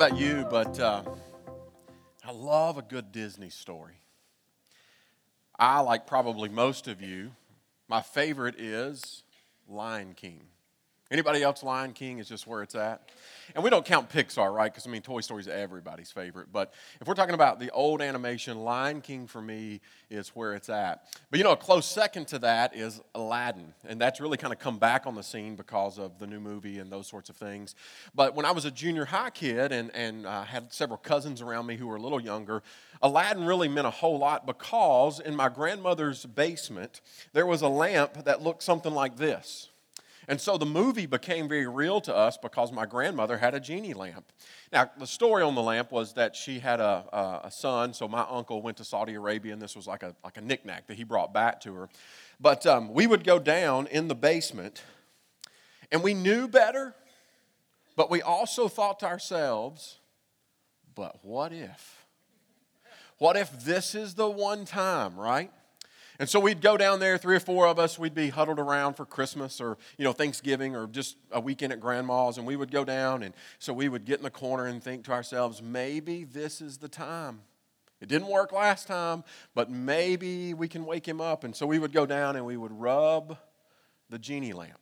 about you, but uh, I love a good Disney story. I, like probably most of you, my favorite is Lion King. Anybody else, Lion King is just where it's at? And we don't count Pixar, right? Because, I mean, Toy Story is everybody's favorite. But if we're talking about the old animation, Lion King for me is where it's at. But, you know, a close second to that is Aladdin. And that's really kind of come back on the scene because of the new movie and those sorts of things. But when I was a junior high kid and, and uh, had several cousins around me who were a little younger, Aladdin really meant a whole lot because in my grandmother's basement, there was a lamp that looked something like this. And so the movie became very real to us because my grandmother had a genie lamp. Now, the story on the lamp was that she had a, a, son, so my uncle went to Saudi Arabia, and this was like a, like a knickknack that he brought back to her. But um, we would go down in the basement, and we knew better, but we also thought to ourselves, but what if? What if this is the one time, right? And so we'd go down there, three or four of us, we'd be huddled around for Christmas or, you know, Thanksgiving or just a weekend at grandma's, and we would go down. And so we would get in the corner and think to ourselves, maybe this is the time. It didn't work last time, but maybe we can wake him up. And so we would go down and we would rub the genie lamp,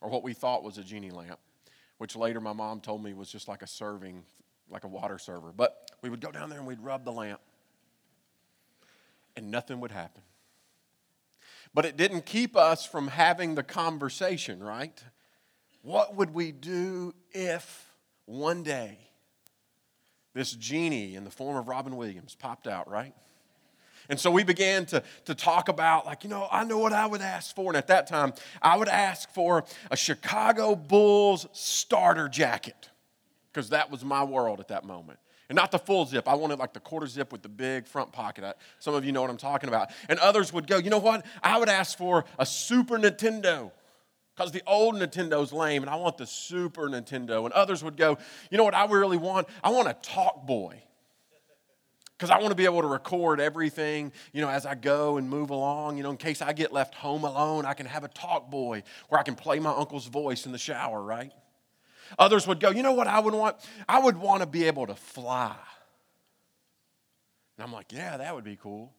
or what we thought was a genie lamp, which later my mom told me was just like a serving, like a water server. But we would go down there and we'd rub the lamp, and nothing would happen. But it didn't keep us from having the conversation, right? What would we do if one day this genie in the form of Robin Williams popped out, right? And so we began to, to talk about, like, you know, I know what I would ask for. And at that time, I would ask for a Chicago Bulls starter jacket because that was my world at that moment. And not the full zip. I wanted like the quarter zip with the big front pocket. Some of you know what I'm talking about. And others would go, you know what? I would ask for a Super Nintendo because the old Nintendo's lame and I want the Super Nintendo. And others would go, you know what I really want? I want a Talk Boy because I want to be able to record everything, you know, as I go and move along. You know, in case I get left home alone, I can have a Talk Boy where I can play my uncle's voice in the shower, right? Others would go, you know what I would want? I would want to be able to fly. And I'm like, yeah, that would be cool.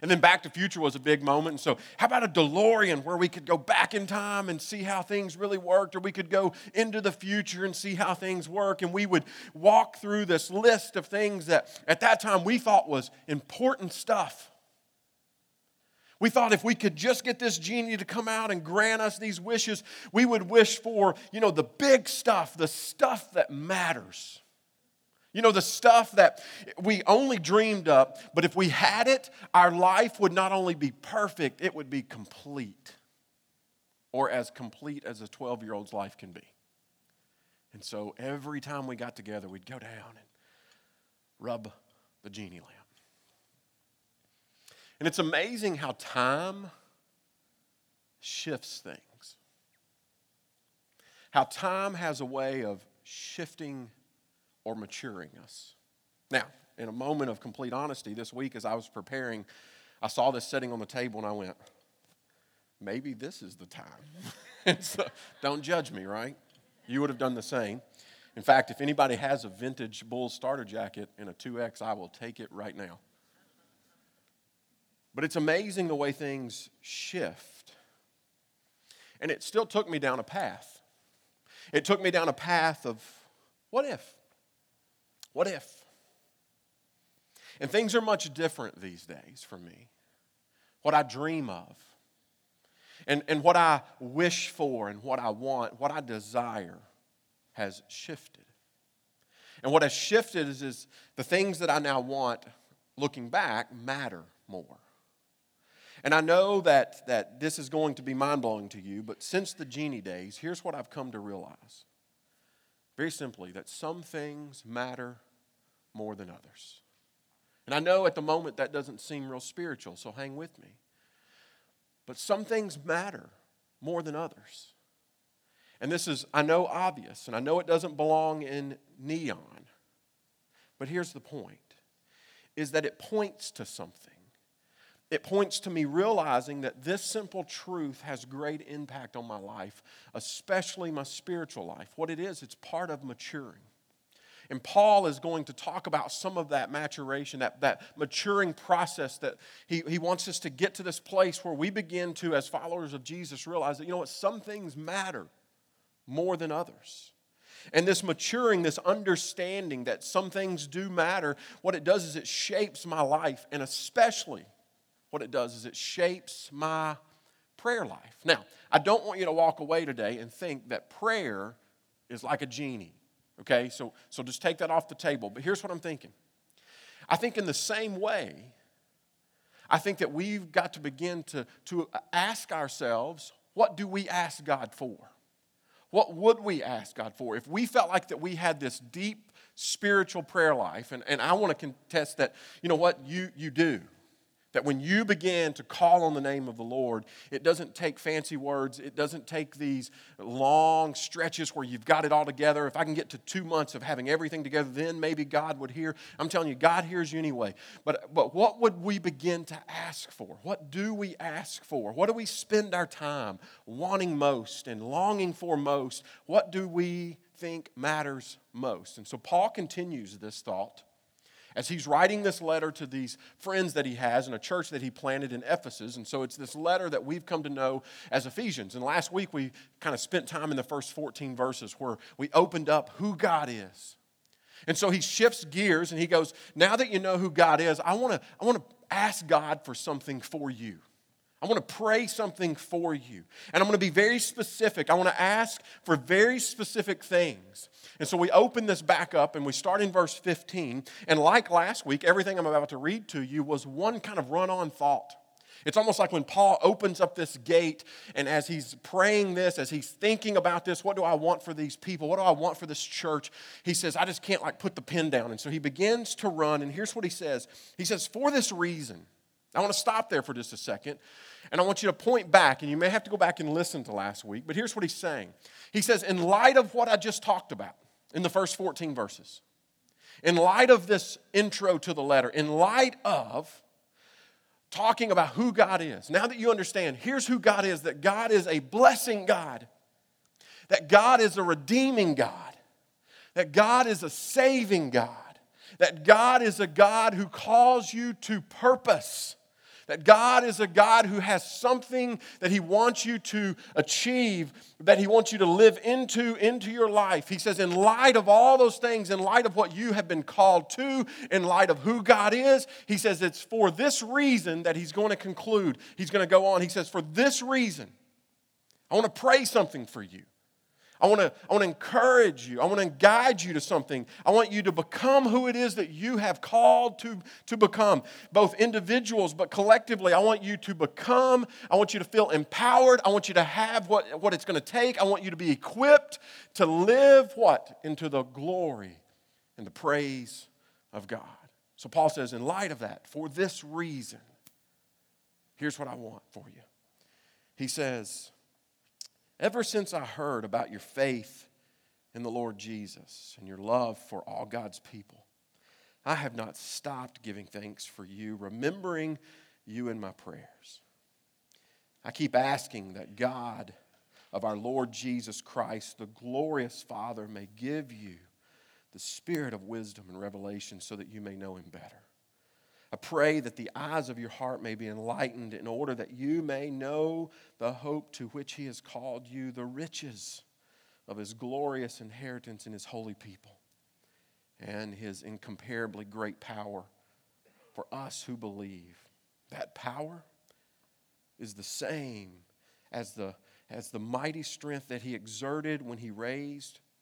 And then Back to Future was a big moment. And so, how about a DeLorean where we could go back in time and see how things really worked, or we could go into the future and see how things work? And we would walk through this list of things that at that time we thought was important stuff. We thought if we could just get this genie to come out and grant us these wishes, we would wish for, you know, the big stuff, the stuff that matters. You know, the stuff that we only dreamed up, but if we had it, our life would not only be perfect, it would be complete. Or as complete as a 12 year old's life can be. And so every time we got together, we'd go down and rub the genie lamp. And it's amazing how time shifts things. How time has a way of shifting or maturing us. Now, in a moment of complete honesty, this week as I was preparing, I saw this sitting on the table and I went, maybe this is the time. so, don't judge me, right? You would have done the same. In fact, if anybody has a vintage Bulls starter jacket in a 2X, I will take it right now. But it's amazing the way things shift. And it still took me down a path. It took me down a path of what if? What if? And things are much different these days for me. What I dream of, and, and what I wish for, and what I want, what I desire has shifted. And what has shifted is, is the things that I now want, looking back, matter more. And I know that, that this is going to be mind blowing to you, but since the genie days, here's what I've come to realize very simply that some things matter more than others. And I know at the moment that doesn't seem real spiritual, so hang with me. But some things matter more than others. And this is, I know, obvious, and I know it doesn't belong in neon. But here's the point is that it points to something. It points to me realizing that this simple truth has great impact on my life, especially my spiritual life. What it is, it's part of maturing. And Paul is going to talk about some of that maturation, that, that maturing process that he, he wants us to get to this place where we begin to, as followers of Jesus, realize that, you know what, some things matter more than others. And this maturing, this understanding that some things do matter, what it does is it shapes my life, and especially what it does is it shapes my prayer life. Now, I don't want you to walk away today and think that prayer is like a genie. Okay, so, so just take that off the table. But here's what I'm thinking I think, in the same way, I think that we've got to begin to, to ask ourselves what do we ask God for? What would we ask God for? If we felt like that we had this deep spiritual prayer life, and, and I want to contest that, you know what, you, you do. That when you begin to call on the name of the Lord, it doesn't take fancy words. It doesn't take these long stretches where you've got it all together. If I can get to two months of having everything together, then maybe God would hear. I'm telling you, God hears you anyway. But, but what would we begin to ask for? What do we ask for? What do we spend our time wanting most and longing for most? What do we think matters most? And so Paul continues this thought as he's writing this letter to these friends that he has in a church that he planted in Ephesus. And so it's this letter that we've come to know as Ephesians. And last week we kind of spent time in the first 14 verses where we opened up who God is. And so he shifts gears and he goes, Now that you know who God is, I want to I want to ask God for something for you. I want to pray something for you. And I'm going to be very specific. I want to ask for very specific things. And so we open this back up and we start in verse 15. And like last week, everything I'm about to read to you was one kind of run on thought. It's almost like when Paul opens up this gate, and as he's praying this, as he's thinking about this, what do I want for these people? What do I want for this church? He says, I just can't like put the pen down. And so he begins to run, and here's what he says He says, For this reason, I want to stop there for just a second. And I want you to point back, and you may have to go back and listen to last week, but here's what he's saying. He says, In light of what I just talked about in the first 14 verses, in light of this intro to the letter, in light of talking about who God is, now that you understand, here's who God is that God is a blessing God, that God is a redeeming God, that God is a saving God, that God is a God who calls you to purpose that God is a God who has something that He wants you to achieve, that He wants you to live into, into your life. He says, in light of all those things, in light of what you have been called to, in light of who God is, He says, it's for this reason that He's going to conclude. He's going to go on. He says, for this reason, I want to pray something for you. I want to I want to encourage you. I want to guide you to something. I want you to become who it is that you have called to, to become, both individuals, but collectively. I want you to become. I want you to feel empowered. I want you to have what, what it's going to take. I want you to be equipped to live what? Into the glory and the praise of God. So Paul says, in light of that, for this reason, here's what I want for you. He says, Ever since I heard about your faith in the Lord Jesus and your love for all God's people, I have not stopped giving thanks for you, remembering you in my prayers. I keep asking that God of our Lord Jesus Christ, the glorious Father, may give you the spirit of wisdom and revelation so that you may know him better. I pray that the eyes of your heart may be enlightened in order that you may know the hope to which He has called you, the riches of His glorious inheritance in His holy people, and His incomparably great power for us who believe. That power is the same as the, as the mighty strength that He exerted when He raised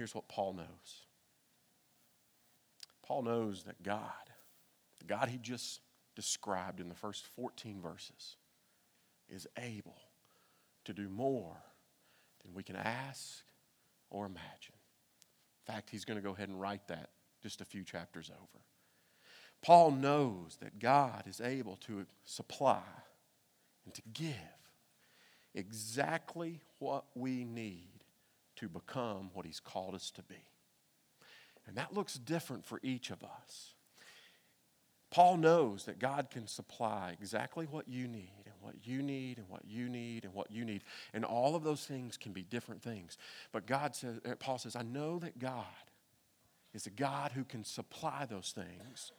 Here's what Paul knows Paul knows that God, the God he just described in the first 14 verses, is able to do more than we can ask or imagine. In fact, he's going to go ahead and write that just a few chapters over. Paul knows that God is able to supply and to give exactly what we need to become what He's called us to be. And that looks different for each of us. Paul knows that God can supply exactly what you need and what you need and what you need and what you need. And all of those things can be different things. But God says, uh, Paul says, I know that God is a God who can supply those things.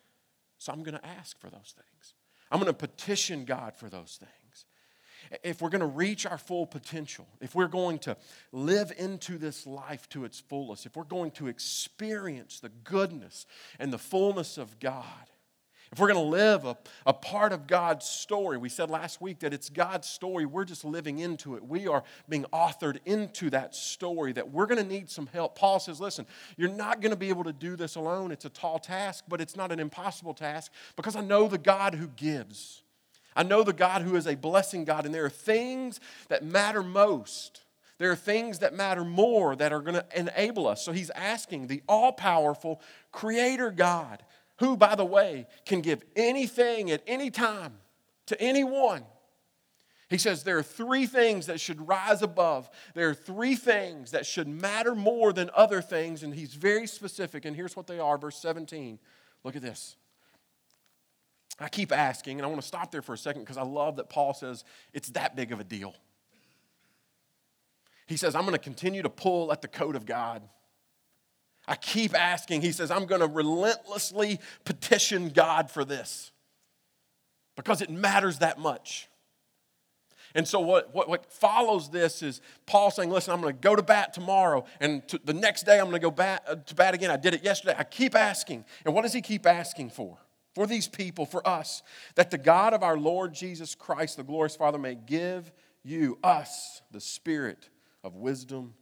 So I'm going to ask for those things. I'm going to petition God for those things if we're going to reach our full potential, if we're going to live into this life to its fullest, if we're going to experience the goodness and the fullness of God, if we're going to live a, a part of God's story, we said last week that it's God's story, we're just living into it. We are being authored into that story, that we're going to need some help. Paul says, listen, you're not going to be able to do this alone. It's a tall task, but it's not an impossible task because I know the God who gives. I know the God who is a blessing God, and there are things that matter most. There are things that matter more that are going to enable us. So he's asking the all powerful Creator God, who, by the way, can give anything at any time to anyone. He says there are three things that should rise above. There are three things that should matter more than other things, and he's very specific. And here's what they are verse 17. Look at this. I keep asking, and I want to stop there for a second because I love that Paul says it's that big of a deal. He says, I'm going to continue to pull at the coat of God. I keep asking. He says, I'm going to relentlessly petition God for this because it matters that much. And so, what, what, what, follows this is Paul saying, Listen, I'm going to go to bat tomorrow, and to, the next day I'm going to go bat, uh, to bat again. I did it yesterday. I keep asking. And what does he keep asking for? For these people, for us, that the God of our Lord Jesus Christ, the glorious Father, may give you, us, the spirit of wisdom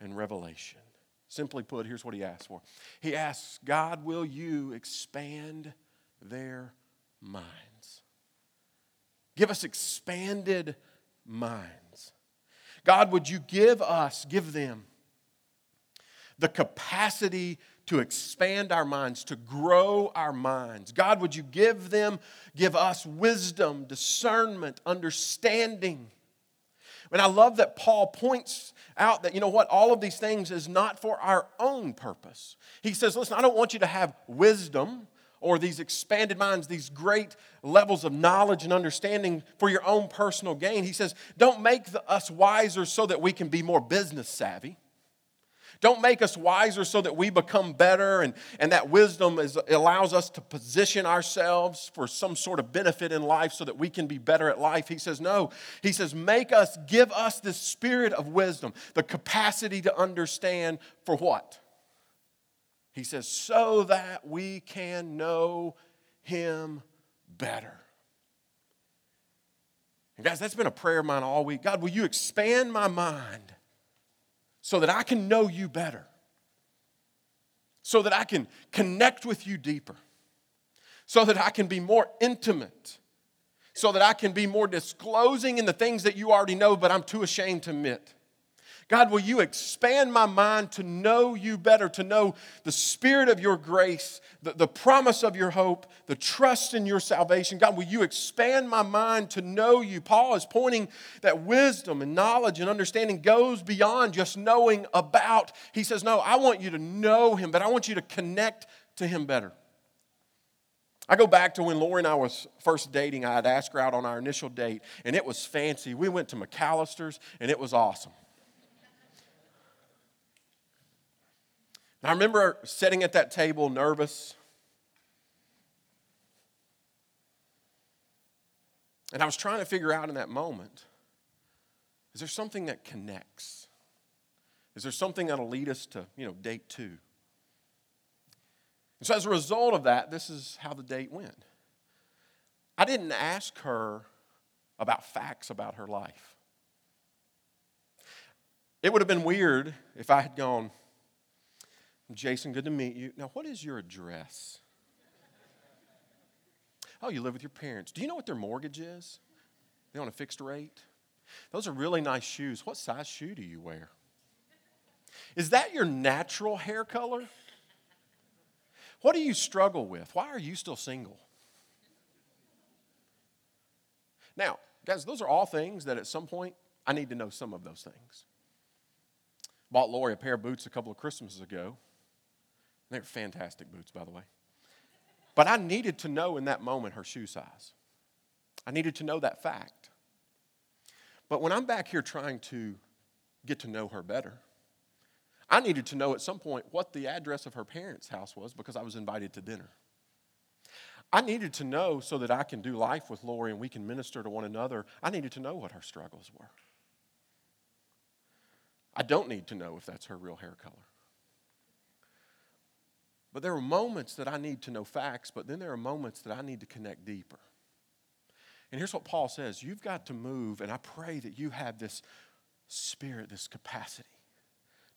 and revelation. Simply put, here's what he asks for He asks, God, will you expand their minds? Give us expanded minds. God, would you give us, give them the capacity to expand our minds, to grow our minds. God, would you give them, give us wisdom, discernment, understanding? And I love that Paul points out that, you know what, all of these things is not for our own purpose. He says, listen, I don't want you to have wisdom or these expanded minds, these great levels of knowledge and understanding for your own personal gain. He says, don't make us wiser so that we can be more business savvy. Don't make us wiser so that we become better and, and that wisdom is, allows us to position ourselves for some sort of benefit in life so that we can be better at life. He says, No. He says, Make us, give us the spirit of wisdom, the capacity to understand for what? He says, So that we can know Him better. And guys, that's been a prayer of mine all week. God, will you expand my mind? So that I can know you better, so that I can connect with you deeper, so that I can be more intimate, so that I can be more disclosing in the things that you already know, but I'm too ashamed to admit. God, will you expand my mind to know you better, to know the spirit of your grace, the, the promise of your hope, the trust in your salvation? God, will you expand my mind to know you? Paul is pointing that wisdom and knowledge and understanding goes beyond just knowing about. He says, No, I want you to know him, but I want you to connect to him better. I go back to when Lori and I was first dating. I had asked her out on our initial date, and it was fancy. We went to McAlister's, and it was awesome. I remember sitting at that table nervous. And I was trying to figure out in that moment is there something that connects? Is there something that'll lead us to, you know, date two? And so as a result of that, this is how the date went. I didn't ask her about facts about her life. It would have been weird if I had gone, Jason, good to meet you. Now, what is your address? Oh, you live with your parents. Do you know what their mortgage is? They on a fixed rate? Those are really nice shoes. What size shoe do you wear? Is that your natural hair color? What do you struggle with? Why are you still single? Now, guys, those are all things that at some point I need to know some of those things. Bought Lori a pair of boots a couple of Christmases ago. They're fantastic boots, by the way. But I needed to know in that moment her shoe size. I needed to know that fact. But when I'm back here trying to get to know her better, I needed to know at some point what the address of her parents' house was because I was invited to dinner. I needed to know so that I can do life with Lori and we can minister to one another. I needed to know what her struggles were. I don't need to know if that's her real hair color. But there are moments that I need to know facts, but then there are moments that I need to connect deeper. And here's what Paul says You've got to move, and I pray that you have this spirit, this capacity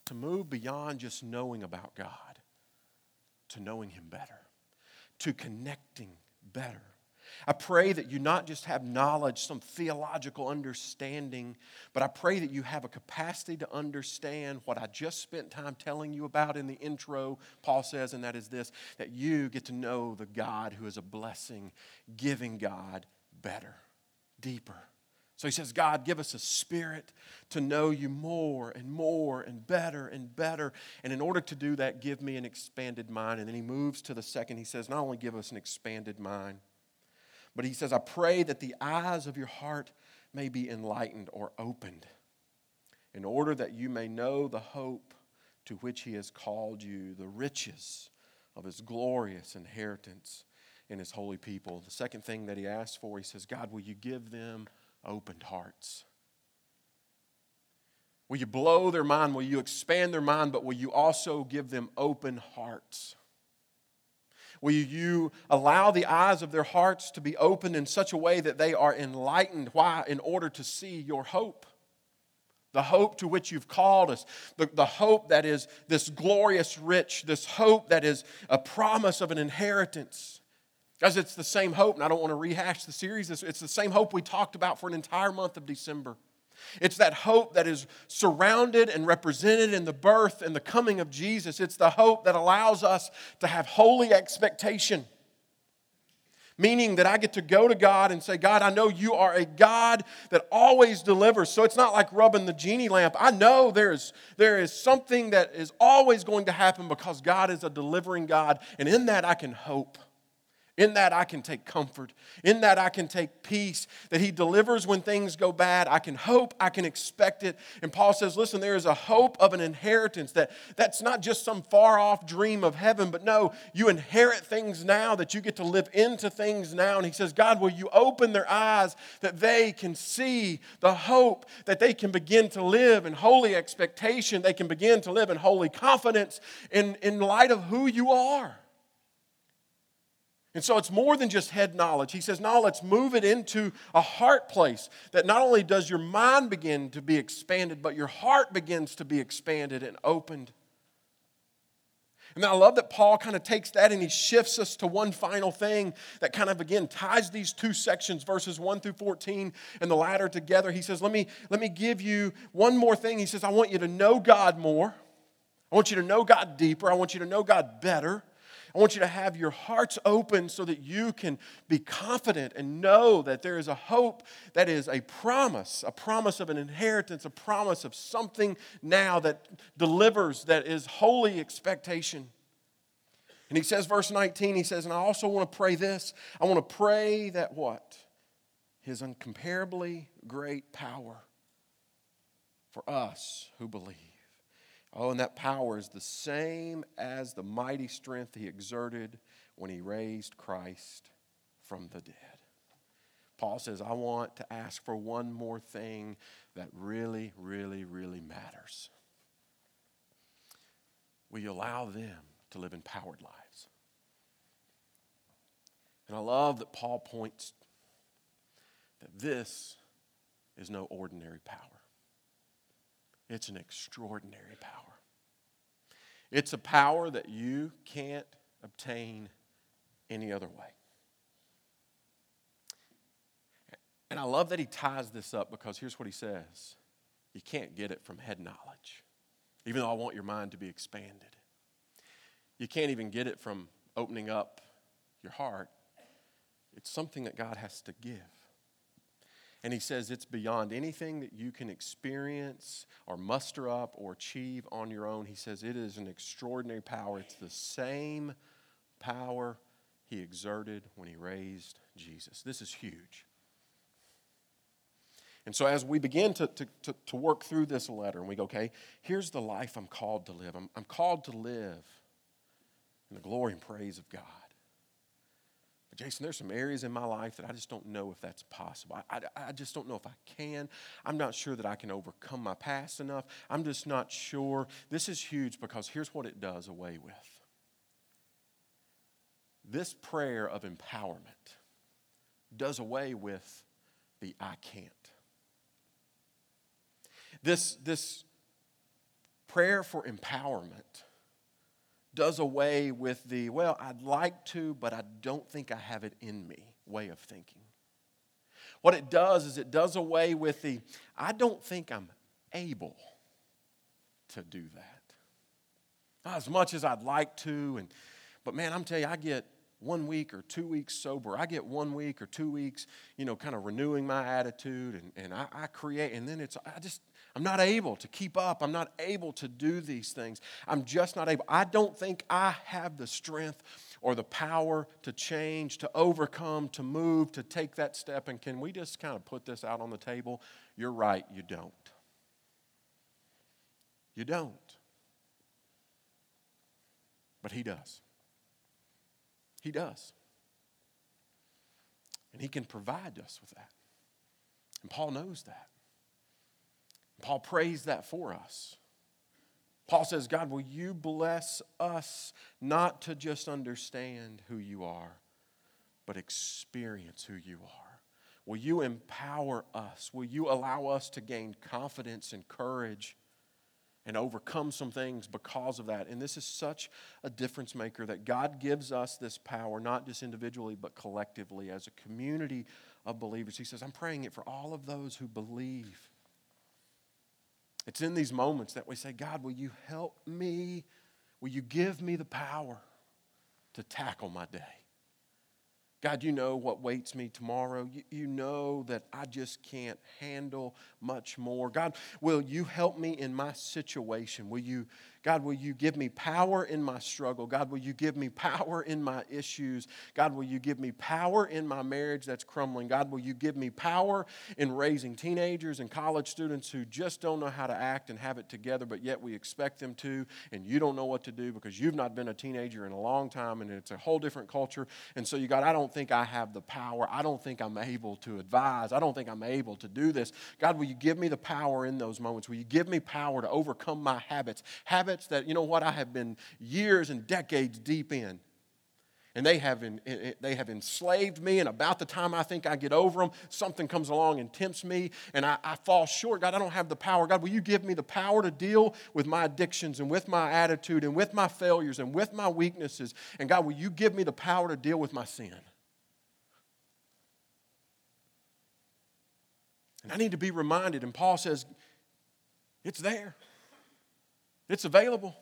to move beyond just knowing about God to knowing Him better, to connecting better. I pray that you not just have knowledge, some theological understanding, but I pray that you have a capacity to understand what I just spent time telling you about in the intro. Paul says, and that is this that you get to know the God who is a blessing, giving God better, deeper. So he says, God, give us a spirit to know you more and more and better and better. And in order to do that, give me an expanded mind. And then he moves to the second. He says, not only give us an expanded mind, but he says, I pray that the eyes of your heart may be enlightened or opened in order that you may know the hope to which he has called you, the riches of his glorious inheritance in his holy people. The second thing that he asks for, he says, God, will you give them opened hearts? Will you blow their mind? Will you expand their mind? But will you also give them open hearts? Will you allow the eyes of their hearts to be opened in such a way that they are enlightened? Why? In order to see your hope. The hope to which you've called us, the, the hope that is this glorious rich, this hope that is a promise of an inheritance. Guys, it's the same hope, and I don't want to rehash the series. It's the same hope we talked about for an entire month of December. It's that hope that is surrounded and represented in the birth and the coming of Jesus. It's the hope that allows us to have holy expectation. Meaning that I get to go to God and say, God, I know you are a God that always delivers. So it's not like rubbing the genie lamp. I know there's, there is something that is always going to happen because God is a delivering God. And in that I can hope. In that, I can take comfort. In that, I can take peace. That He delivers when things go bad. I can hope. I can expect it. And Paul says, listen, there is a hope of an inheritance. That, that's not just some far off dream of heaven, but no, you inherit things now, that you get to live into things now. And He says, God, will you open their eyes that they can see the hope, that they can begin to live in holy expectation, they can begin to live in holy confidence in, in light of who you are. And so it's more than just head knowledge. He says, now let's move it into a heart place that not only does your mind begin to be expanded, but your heart begins to be expanded and opened. And I love that Paul kind of takes that and he shifts us to one final thing that kind of again ties these two sections, verses 1 through 14 and the latter together. He says, Let me, let me give you one more thing. He says, I want you to know God more. I want you to know God deeper. I want you to know God better. I want you to have your hearts open so that you can be confident and know that there is a hope that is a promise, a promise of an inheritance, a promise of something now that delivers, that is holy expectation. And he says, verse 19, he says, and I also want to pray this. I want to pray that what? His incomparably great power for us who believe Oh, and that power is the same as the mighty strength he exerted when he raised Christ from the dead. Paul says, I want to ask for one more thing that really, really, really matters. Will you allow them to live empowered lives? And I love that Paul points that this is no ordinary power. It's an extraordinary power. It's a power that you can't obtain any other way. And I love that he ties this up because here's what he says you can't get it from head knowledge. even though I want your mind to be expanded. You can't even get it from opening up your heart. It's something that God has to give. And he says it's beyond anything that you can experience or muster up or achieve on your own. He says it is an extraordinary power. It's the same power he exerted when he raised Jesus. This is huge. And so, as we begin to, to, to, to, work through this letter, and we go, okay, here's the life I'm called to live. I'm, I'm called to live in the glory and praise of God. Jason, there's some areas in my life that I just don't know if that's possible. I, I, I just don't know if I can. I'm not sure that I can overcome my past enough. I'm just not sure. This is huge because here's what it does away with this prayer of empowerment does away with the I can't. This, this prayer for empowerment does away with the, well, I'd like to, but I don't think I have it in me way of thinking. What it does is it does away with the, I don't think I'm able to do that. Not as much as I'd like to, and but man, I'm telling you, I get one week or two weeks sober. I get one week or two weeks, you know, kind of renewing my attitude and, and I, I create, and then it's, I just, I'm not able to keep up. I'm not able to do these things. I'm just not able. I don't think I have the strength or the power to change, to overcome, to move, to take that step. And can we just kind of put this out on the table? You're right, you don't. You don't. But He does. He does. And He can provide us with that. And Paul knows that. Paul prays that for us. Paul says, God, will you bless us not to just understand who you are, but experience who you are? Will you empower us? Will you allow us to gain confidence and courage and overcome some things because of that. And this is such a difference maker that God gives us this power, not just individually, but collectively as a community of believers. He says, I'm praying it for all of those who believe. It's in these moments that we say, God, will you help me? Will you give me the power to tackle my day? God, you know what waits me tomorrow. You, you, know that I just can't handle much more. God, will you help me in my situation? Will you God, will you give me power in my struggle? God, will you give me power in my issues? God, will you give me power in my marriage that's crumbling? God, will you give me power in raising teenagers and college students who just don't know how to act and have it together, but yet we expect them to, and you don't know what to do because you've not been a teenager in a long time and it's a whole different culture. And so you God, I don't think I have the power. I don't think I'm able to advise. I don't think I'm able to do this. God, will you give me the power in those moments? Will you give me power to overcome my habits? Habits habits that, you know what, I have been years and decades deep in. And they have, in, eh, eh, they have enslaved me, and about the time I think I get over them, something comes along and tempts me, and I, I fall short. God, I don't have the power. God, will you give me the power to deal with my addictions and with my attitude and with my failures and with my weaknesses? And God, will you give me the power to deal with my sin? And I need to be reminded, and Paul says, it's there. It's available.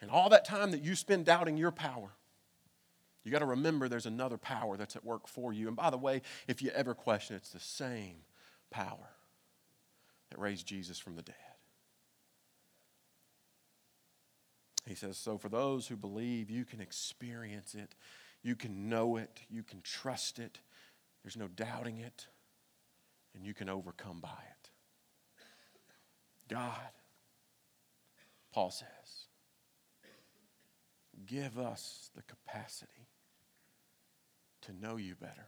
And all that time that you spend doubting your power, you got to remember there's another power that's at work for you. And by the way, if you ever question, it's the same power that raised Jesus from the dead. He says, So for those who believe, you can experience it, you can know it, you can trust it, there's no doubting it, and you can overcome by it. God, Paul says, give us the capacity to know you better.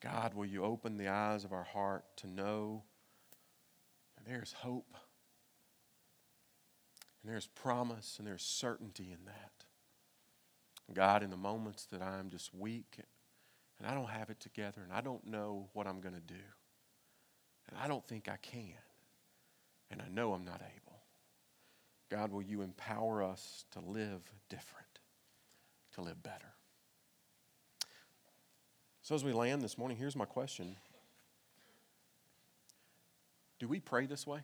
God, will you open the eyes of our heart to know there's hope and there's promise and there's certainty in that. God, in the moments that I'm just weak and I don't have it together and I don't know what I'm going to do and I don't think I can, and I know I'm not able. God, will you empower us to live different, to live better? So, as we land this morning, here's my question Do we pray this way?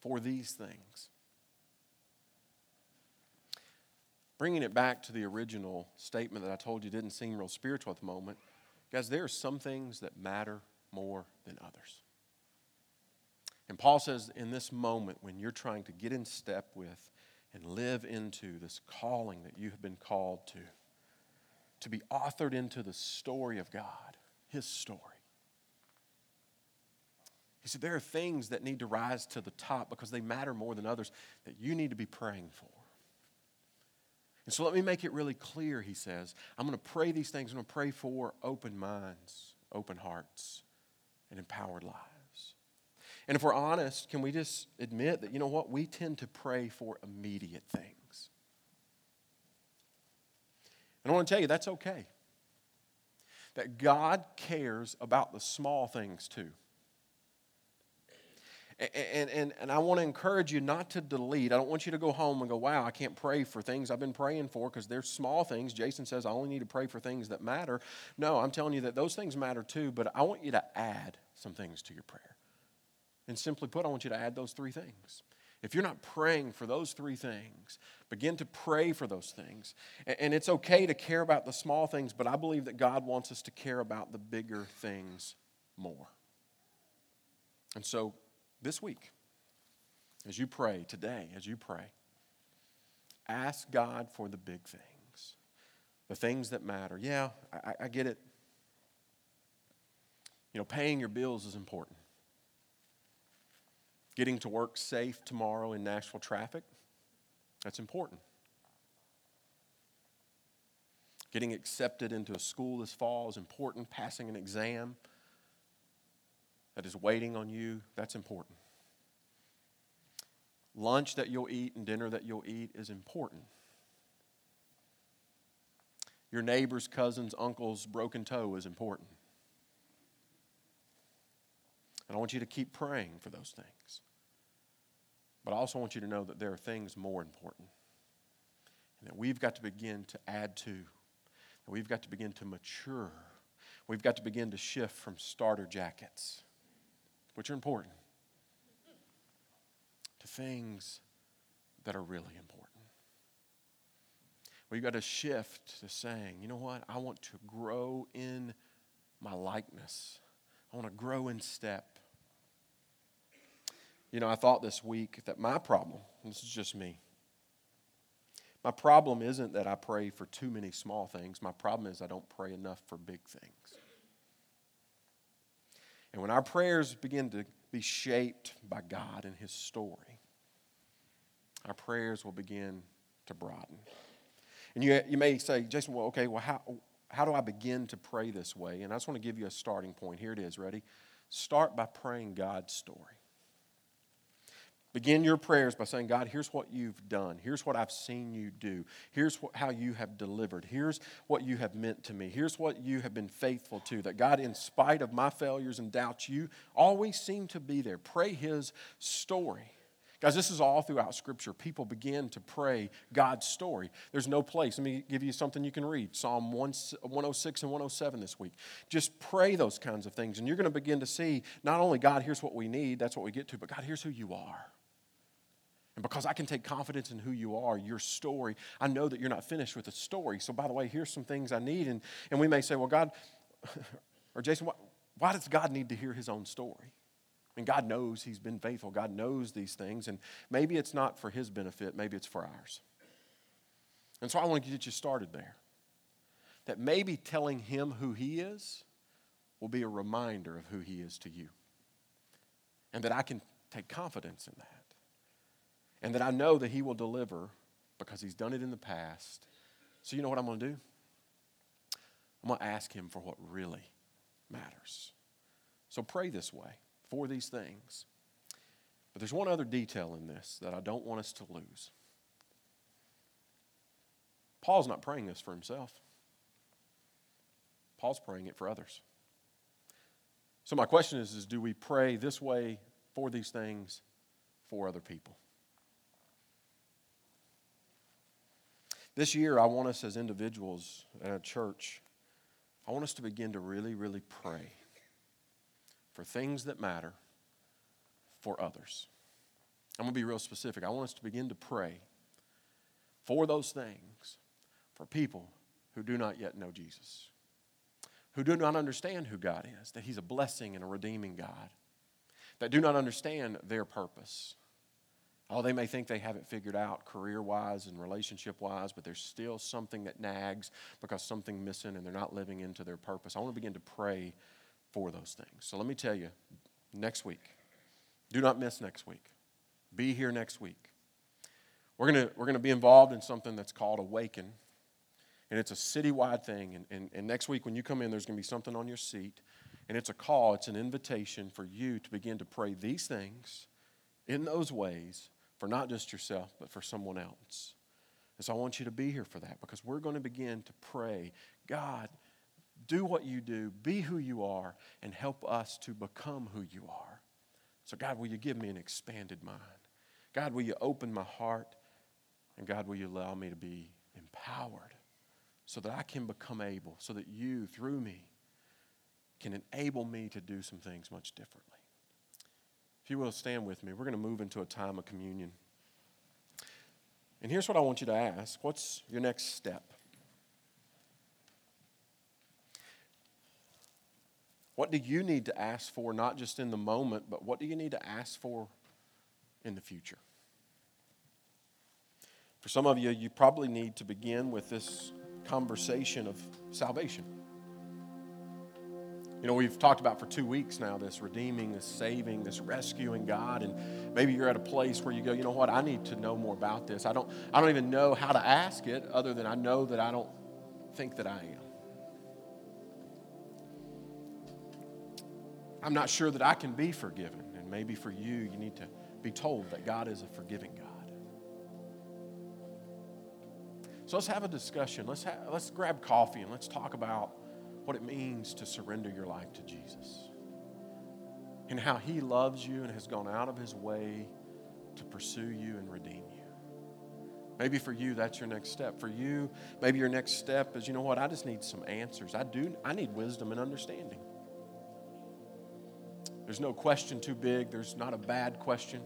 For these things. Bringing it back to the original statement that I told you didn't seem real spiritual at the moment, guys, there are some things that matter more than others. And Paul says, in this moment, when you're trying to get in step with and live into this calling that you have been called to, to be authored into the story of God, His story. He said, there are things that need to rise to the top because they matter more than others that you need to be praying for. And so let me make it really clear, he says. I'm going to pray these things. I'm going to pray for open minds, open hearts, and empowered lives. And if we're honest, can we just admit that, you know what, we tend to pray for immediate things? And I want to tell you, that's okay. That God cares about the small things too. And, and, and I want to encourage you not to delete. I don't want you to go home and go, wow, I can't pray for things I've been praying for because they're small things. Jason says I only need to pray for things that matter. No, I'm telling you that those things matter too, but I want you to add some things to your prayer. And simply put, I want you to add those three things. If you're not praying for those three things, begin to pray for those things. And it's okay to care about the small things, but I believe that God wants us to care about the bigger things more. And so this week, as you pray, today, as you pray, ask God for the big things, the things that matter. Yeah, I, I get it. You know, paying your bills is important. Getting to work safe tomorrow in Nashville traffic, that's important. Getting accepted into a school this fall is important. Passing an exam that is waiting on you, that's important. Lunch that you'll eat and dinner that you'll eat is important. Your neighbor's cousin's uncle's broken toe is important. And I want you to keep praying for those things. But I also want you to know that there are things more important. And that we've got to begin to add to. And we've got to begin to mature. We've got to begin to shift from starter jackets, which are important, to things that are really important. We've got to shift to saying, you know what? I want to grow in my likeness. I want to grow in step. You know, I thought this week that my problem, this is just me, my problem isn't that I pray for too many small things. My problem is I don't pray enough for big things. And when our prayers begin to be shaped by God and His story, our prayers will begin to broaden. And you, you may say, Jason, well, okay, well, how, how do I begin to pray this way? And I just want to give you a starting point. Here it is. Ready? Start by praying God's story. Begin your prayers by saying, God, here's what you've done. Here's what I've seen you do. Here's what, how you have delivered. Here's what you have meant to me. Here's what you have been faithful to. That God, in spite of my failures and doubts, you always seem to be there. Pray His story. Guys, this is all throughout Scripture. People begin to pray God's story. There's no place. Let me give you something you can read Psalm 106 and 107 this week. Just pray those kinds of things, and you're going to begin to see not only God, here's what we need, that's what we get to, but God, here's who you are. And because I can take confidence in who you are, your story, I know that you're not finished with the story. So, by the way, here's some things I need. And, and we may say, well, God, or Jason, why, why does God need to hear his own story? And God knows he's been faithful. God knows these things. And maybe it's not for his benefit, maybe it's for ours. And so I want to get you started there. That maybe telling him who he is will be a reminder of who he is to you. And that I can take confidence in that and that I know that He will deliver because He's done it in the past. So, you know what I'm going to do? I'm going to ask Him for what really matters. So, pray this way for these things. But there's one other detail in this that I don't want us to lose. Paul's not praying this for himself, Paul's praying it for others. So, my question is, is do we pray this way for these things for other people? This year, I want us as individuals at a church, I want us to begin to really, really pray for things that matter for others. I'm going to be real specific. I want us to begin to pray for those things for people who do not yet know Jesus, who do not understand who God is, that He's a blessing and a redeeming God, that do not understand their purpose. Oh, they may think they haven't figured out career wise and relationship wise, but there's still something that nags because something missing and they're not living into their purpose. I want to begin to pray for those things. So let me tell you, next week, do not miss next week. Be here next week. We're going to we're to be involved in something that's called Awaken. And it's a citywide thing. And, and, and next week, when you come in, there's going to be something on your seat. And it's a call, it's an invitation for you to begin to pray these things in those ways for not just yourself, but for someone else. And so I want you to be here for that because we're going to begin to pray God, do what you do, be who you are, and help us to become who you are. So, God, will you give me an expanded mind? God, will you open my heart? And God, will you allow me to be empowered so that I can become able, so that you, through me, can enable me to do some things much differently. If you will stand with me, we're going to move into a time of communion. And here's what I want you to ask What's your next step? What do you need to ask for, not just in the moment, but what do you need to ask for in the future? For some of you, you probably need to begin with this conversation of salvation. You know, we've talked about for two weeks now this redeeming, this saving, this rescuing God, and maybe you're at a place where you go, you know what, I need to know more about this. I don't, I don't even know how to ask it, other than I know that I don't think that I am. I'm not sure that I can be forgiven. And maybe for you, you need to be told that God is a forgiving God. So let's have a discussion. Let's, have, let's grab coffee and let's talk about what it means to surrender your life to Jesus and how He loves you and has gone out of His way to pursue you and redeem you. Maybe for you, that's your next step. For you, maybe your next step is, you know what, I just need some answers. I do, I need wisdom and understanding. There's no question too big. There's not a bad question.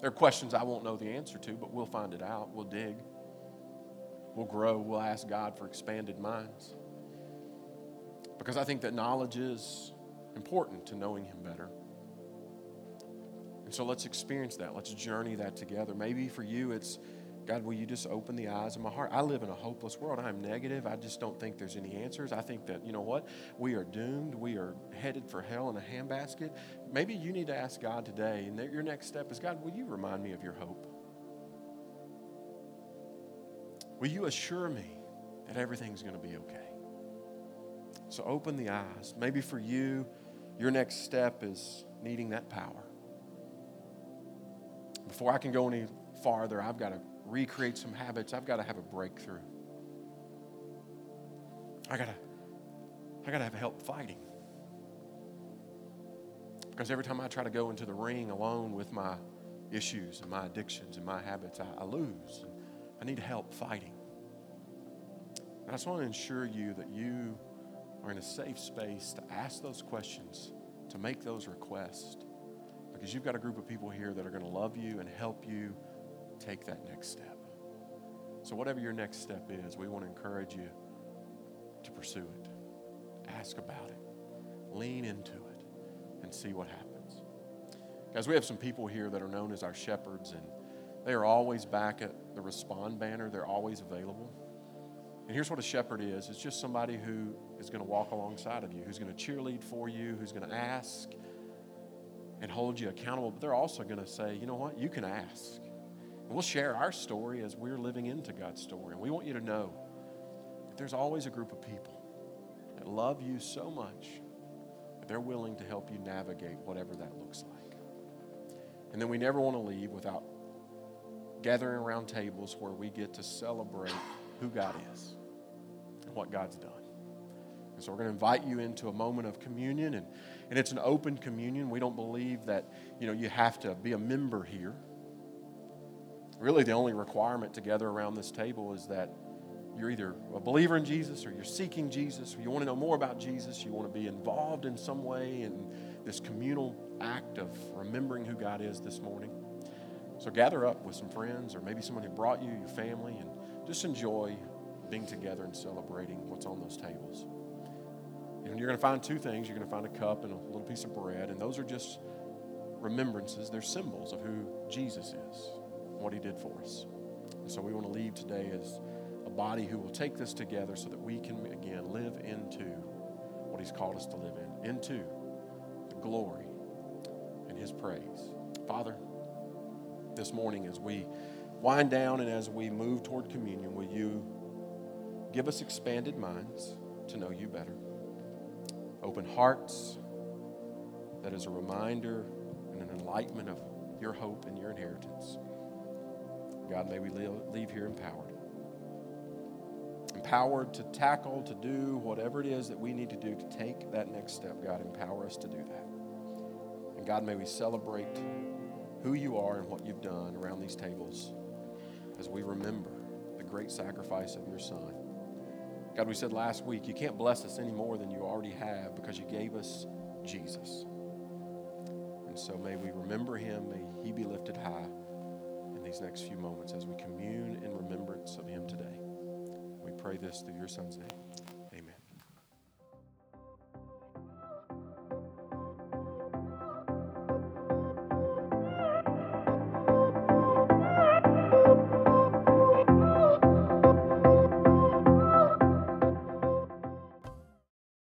There are questions I won't know the answer to, but we'll find it out. We'll dig. We'll grow. We'll ask God for expanded minds. Because I think that knowledge is important to knowing Him better. And so let's experience that. Let's journey that together. Maybe for you, it's God, will you just open the eyes of my heart? I live in a hopeless world. I'm negative. I just don't think there's any answers. I think that, you know what? We are doomed. We are headed for hell in a handbasket. Maybe you need to ask God today, and your next step is God, will you remind me of your hope? Will you assure me that everything's going to be okay? So open the eyes. Maybe for you, your next step is needing that power. Before I can go any farther, I've got to recreate some habits. I've got to have a breakthrough. I got to I got to have help fighting. Because every time I try to go into the ring alone with my issues and my addictions and my habits, I, I lose. I need help fighting. And I just want to ensure you that you are in a safe space to ask those questions, to make those requests, because you've got a group of people here that are going to love you and help you take that next step. So, whatever your next step is, we want to encourage you to pursue it. Ask about it, lean into it, and see what happens. Guys, we have some people here that are known as our shepherds, and they are always back at the respond banner, they're always available. And here's what a shepherd is it's just somebody who is going to walk alongside of you, who's going to cheerlead for you, who's going to ask and hold you accountable. But they're also going to say, you know what, you can ask. And we'll share our story as we're living into God's story. And we want you to know that there's always a group of people that love you so much that they're willing to help you navigate whatever that looks like. And then we never want to leave without gathering around tables where we get to celebrate who God is and what God's done. And so we're going to invite you into a moment of communion, and, and it's an open communion. We don't believe that you know you have to be a member here. Really, the only requirement to gather around this table is that you're either a believer in Jesus or you're seeking Jesus, or you want to know more about Jesus, you want to be involved in some way in this communal act of remembering who God is this morning. So gather up with some friends or maybe someone who brought you, your family, and just enjoy being together and celebrating what's on those tables. And you're going to find two things. You're going to find a cup and a little piece of bread, and those are just remembrances. They're symbols of who Jesus is, what he did for us. And so we want to leave today as a body who will take this together so that we can, again, live into what he's called us to live in, into the glory and his praise. Father, this morning as we wind down and as we move toward communion, will you give us expanded minds to know you better? Open hearts that is a reminder and an enlightenment of your hope and your inheritance. God, may we leave here empowered. Empowered to tackle, to do whatever it is that we need to do to take that next step. God, empower us to do that. And God, may we celebrate who you are and what you've done around these tables as we remember the great sacrifice of your Son. God, we said last week, you can't bless us any more than you already have because you gave us Jesus. And so may we remember him, may he be lifted high in these next few moments as we commune in remembrance of him today. We pray this through your son's name.